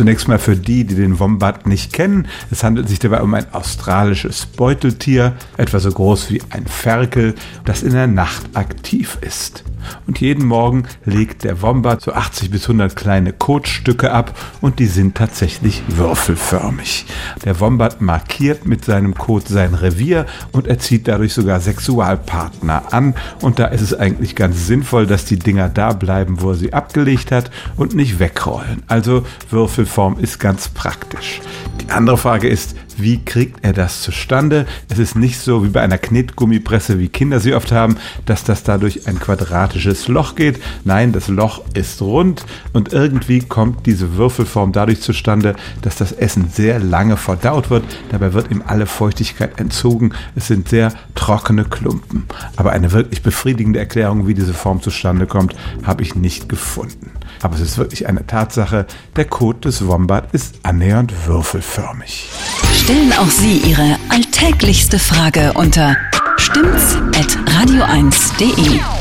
Zunächst mal für die, die den Wombat nicht kennen. Es handelt sich dabei um ein australisches Beuteltier, etwa so groß wie ein Ferkel, das in der Nacht aktiv ist. Und jeden Morgen legt der Wombat so 80 bis 100 kleine Kotstücke ab und die sind tatsächlich würfelförmig. Der Wombat markiert mit seinem Kot sein Revier und er zieht dadurch sogar Sexualpartner an und da ist es eigentlich ganz sinnvoll, dass die Dinger da bleiben, wo er sie abgelegt hat und nicht wegrollen. Also Würfelform ist ganz praktisch. Die andere Frage ist, wie kriegt er das zustande? Es ist nicht so wie bei einer Knetgummipresse, wie Kinder sie oft haben, dass das dadurch ein quadratisches Loch geht. Nein, das Loch ist rund und irgendwie kommt diese Würfelform dadurch zustande, dass das Essen sehr lange verdaut wird. Dabei wird ihm alle Feuchtigkeit entzogen. Es sind sehr trockene Klumpen. Aber eine wirklich befriedigende Erklärung, wie diese Form zustande kommt, habe ich nicht gefunden. Aber es ist wirklich eine Tatsache, der Kot des Wombat ist annähernd würfelförmig. Stellen auch Sie Ihre alltäglichste Frage unter stimmt's at radio1.de.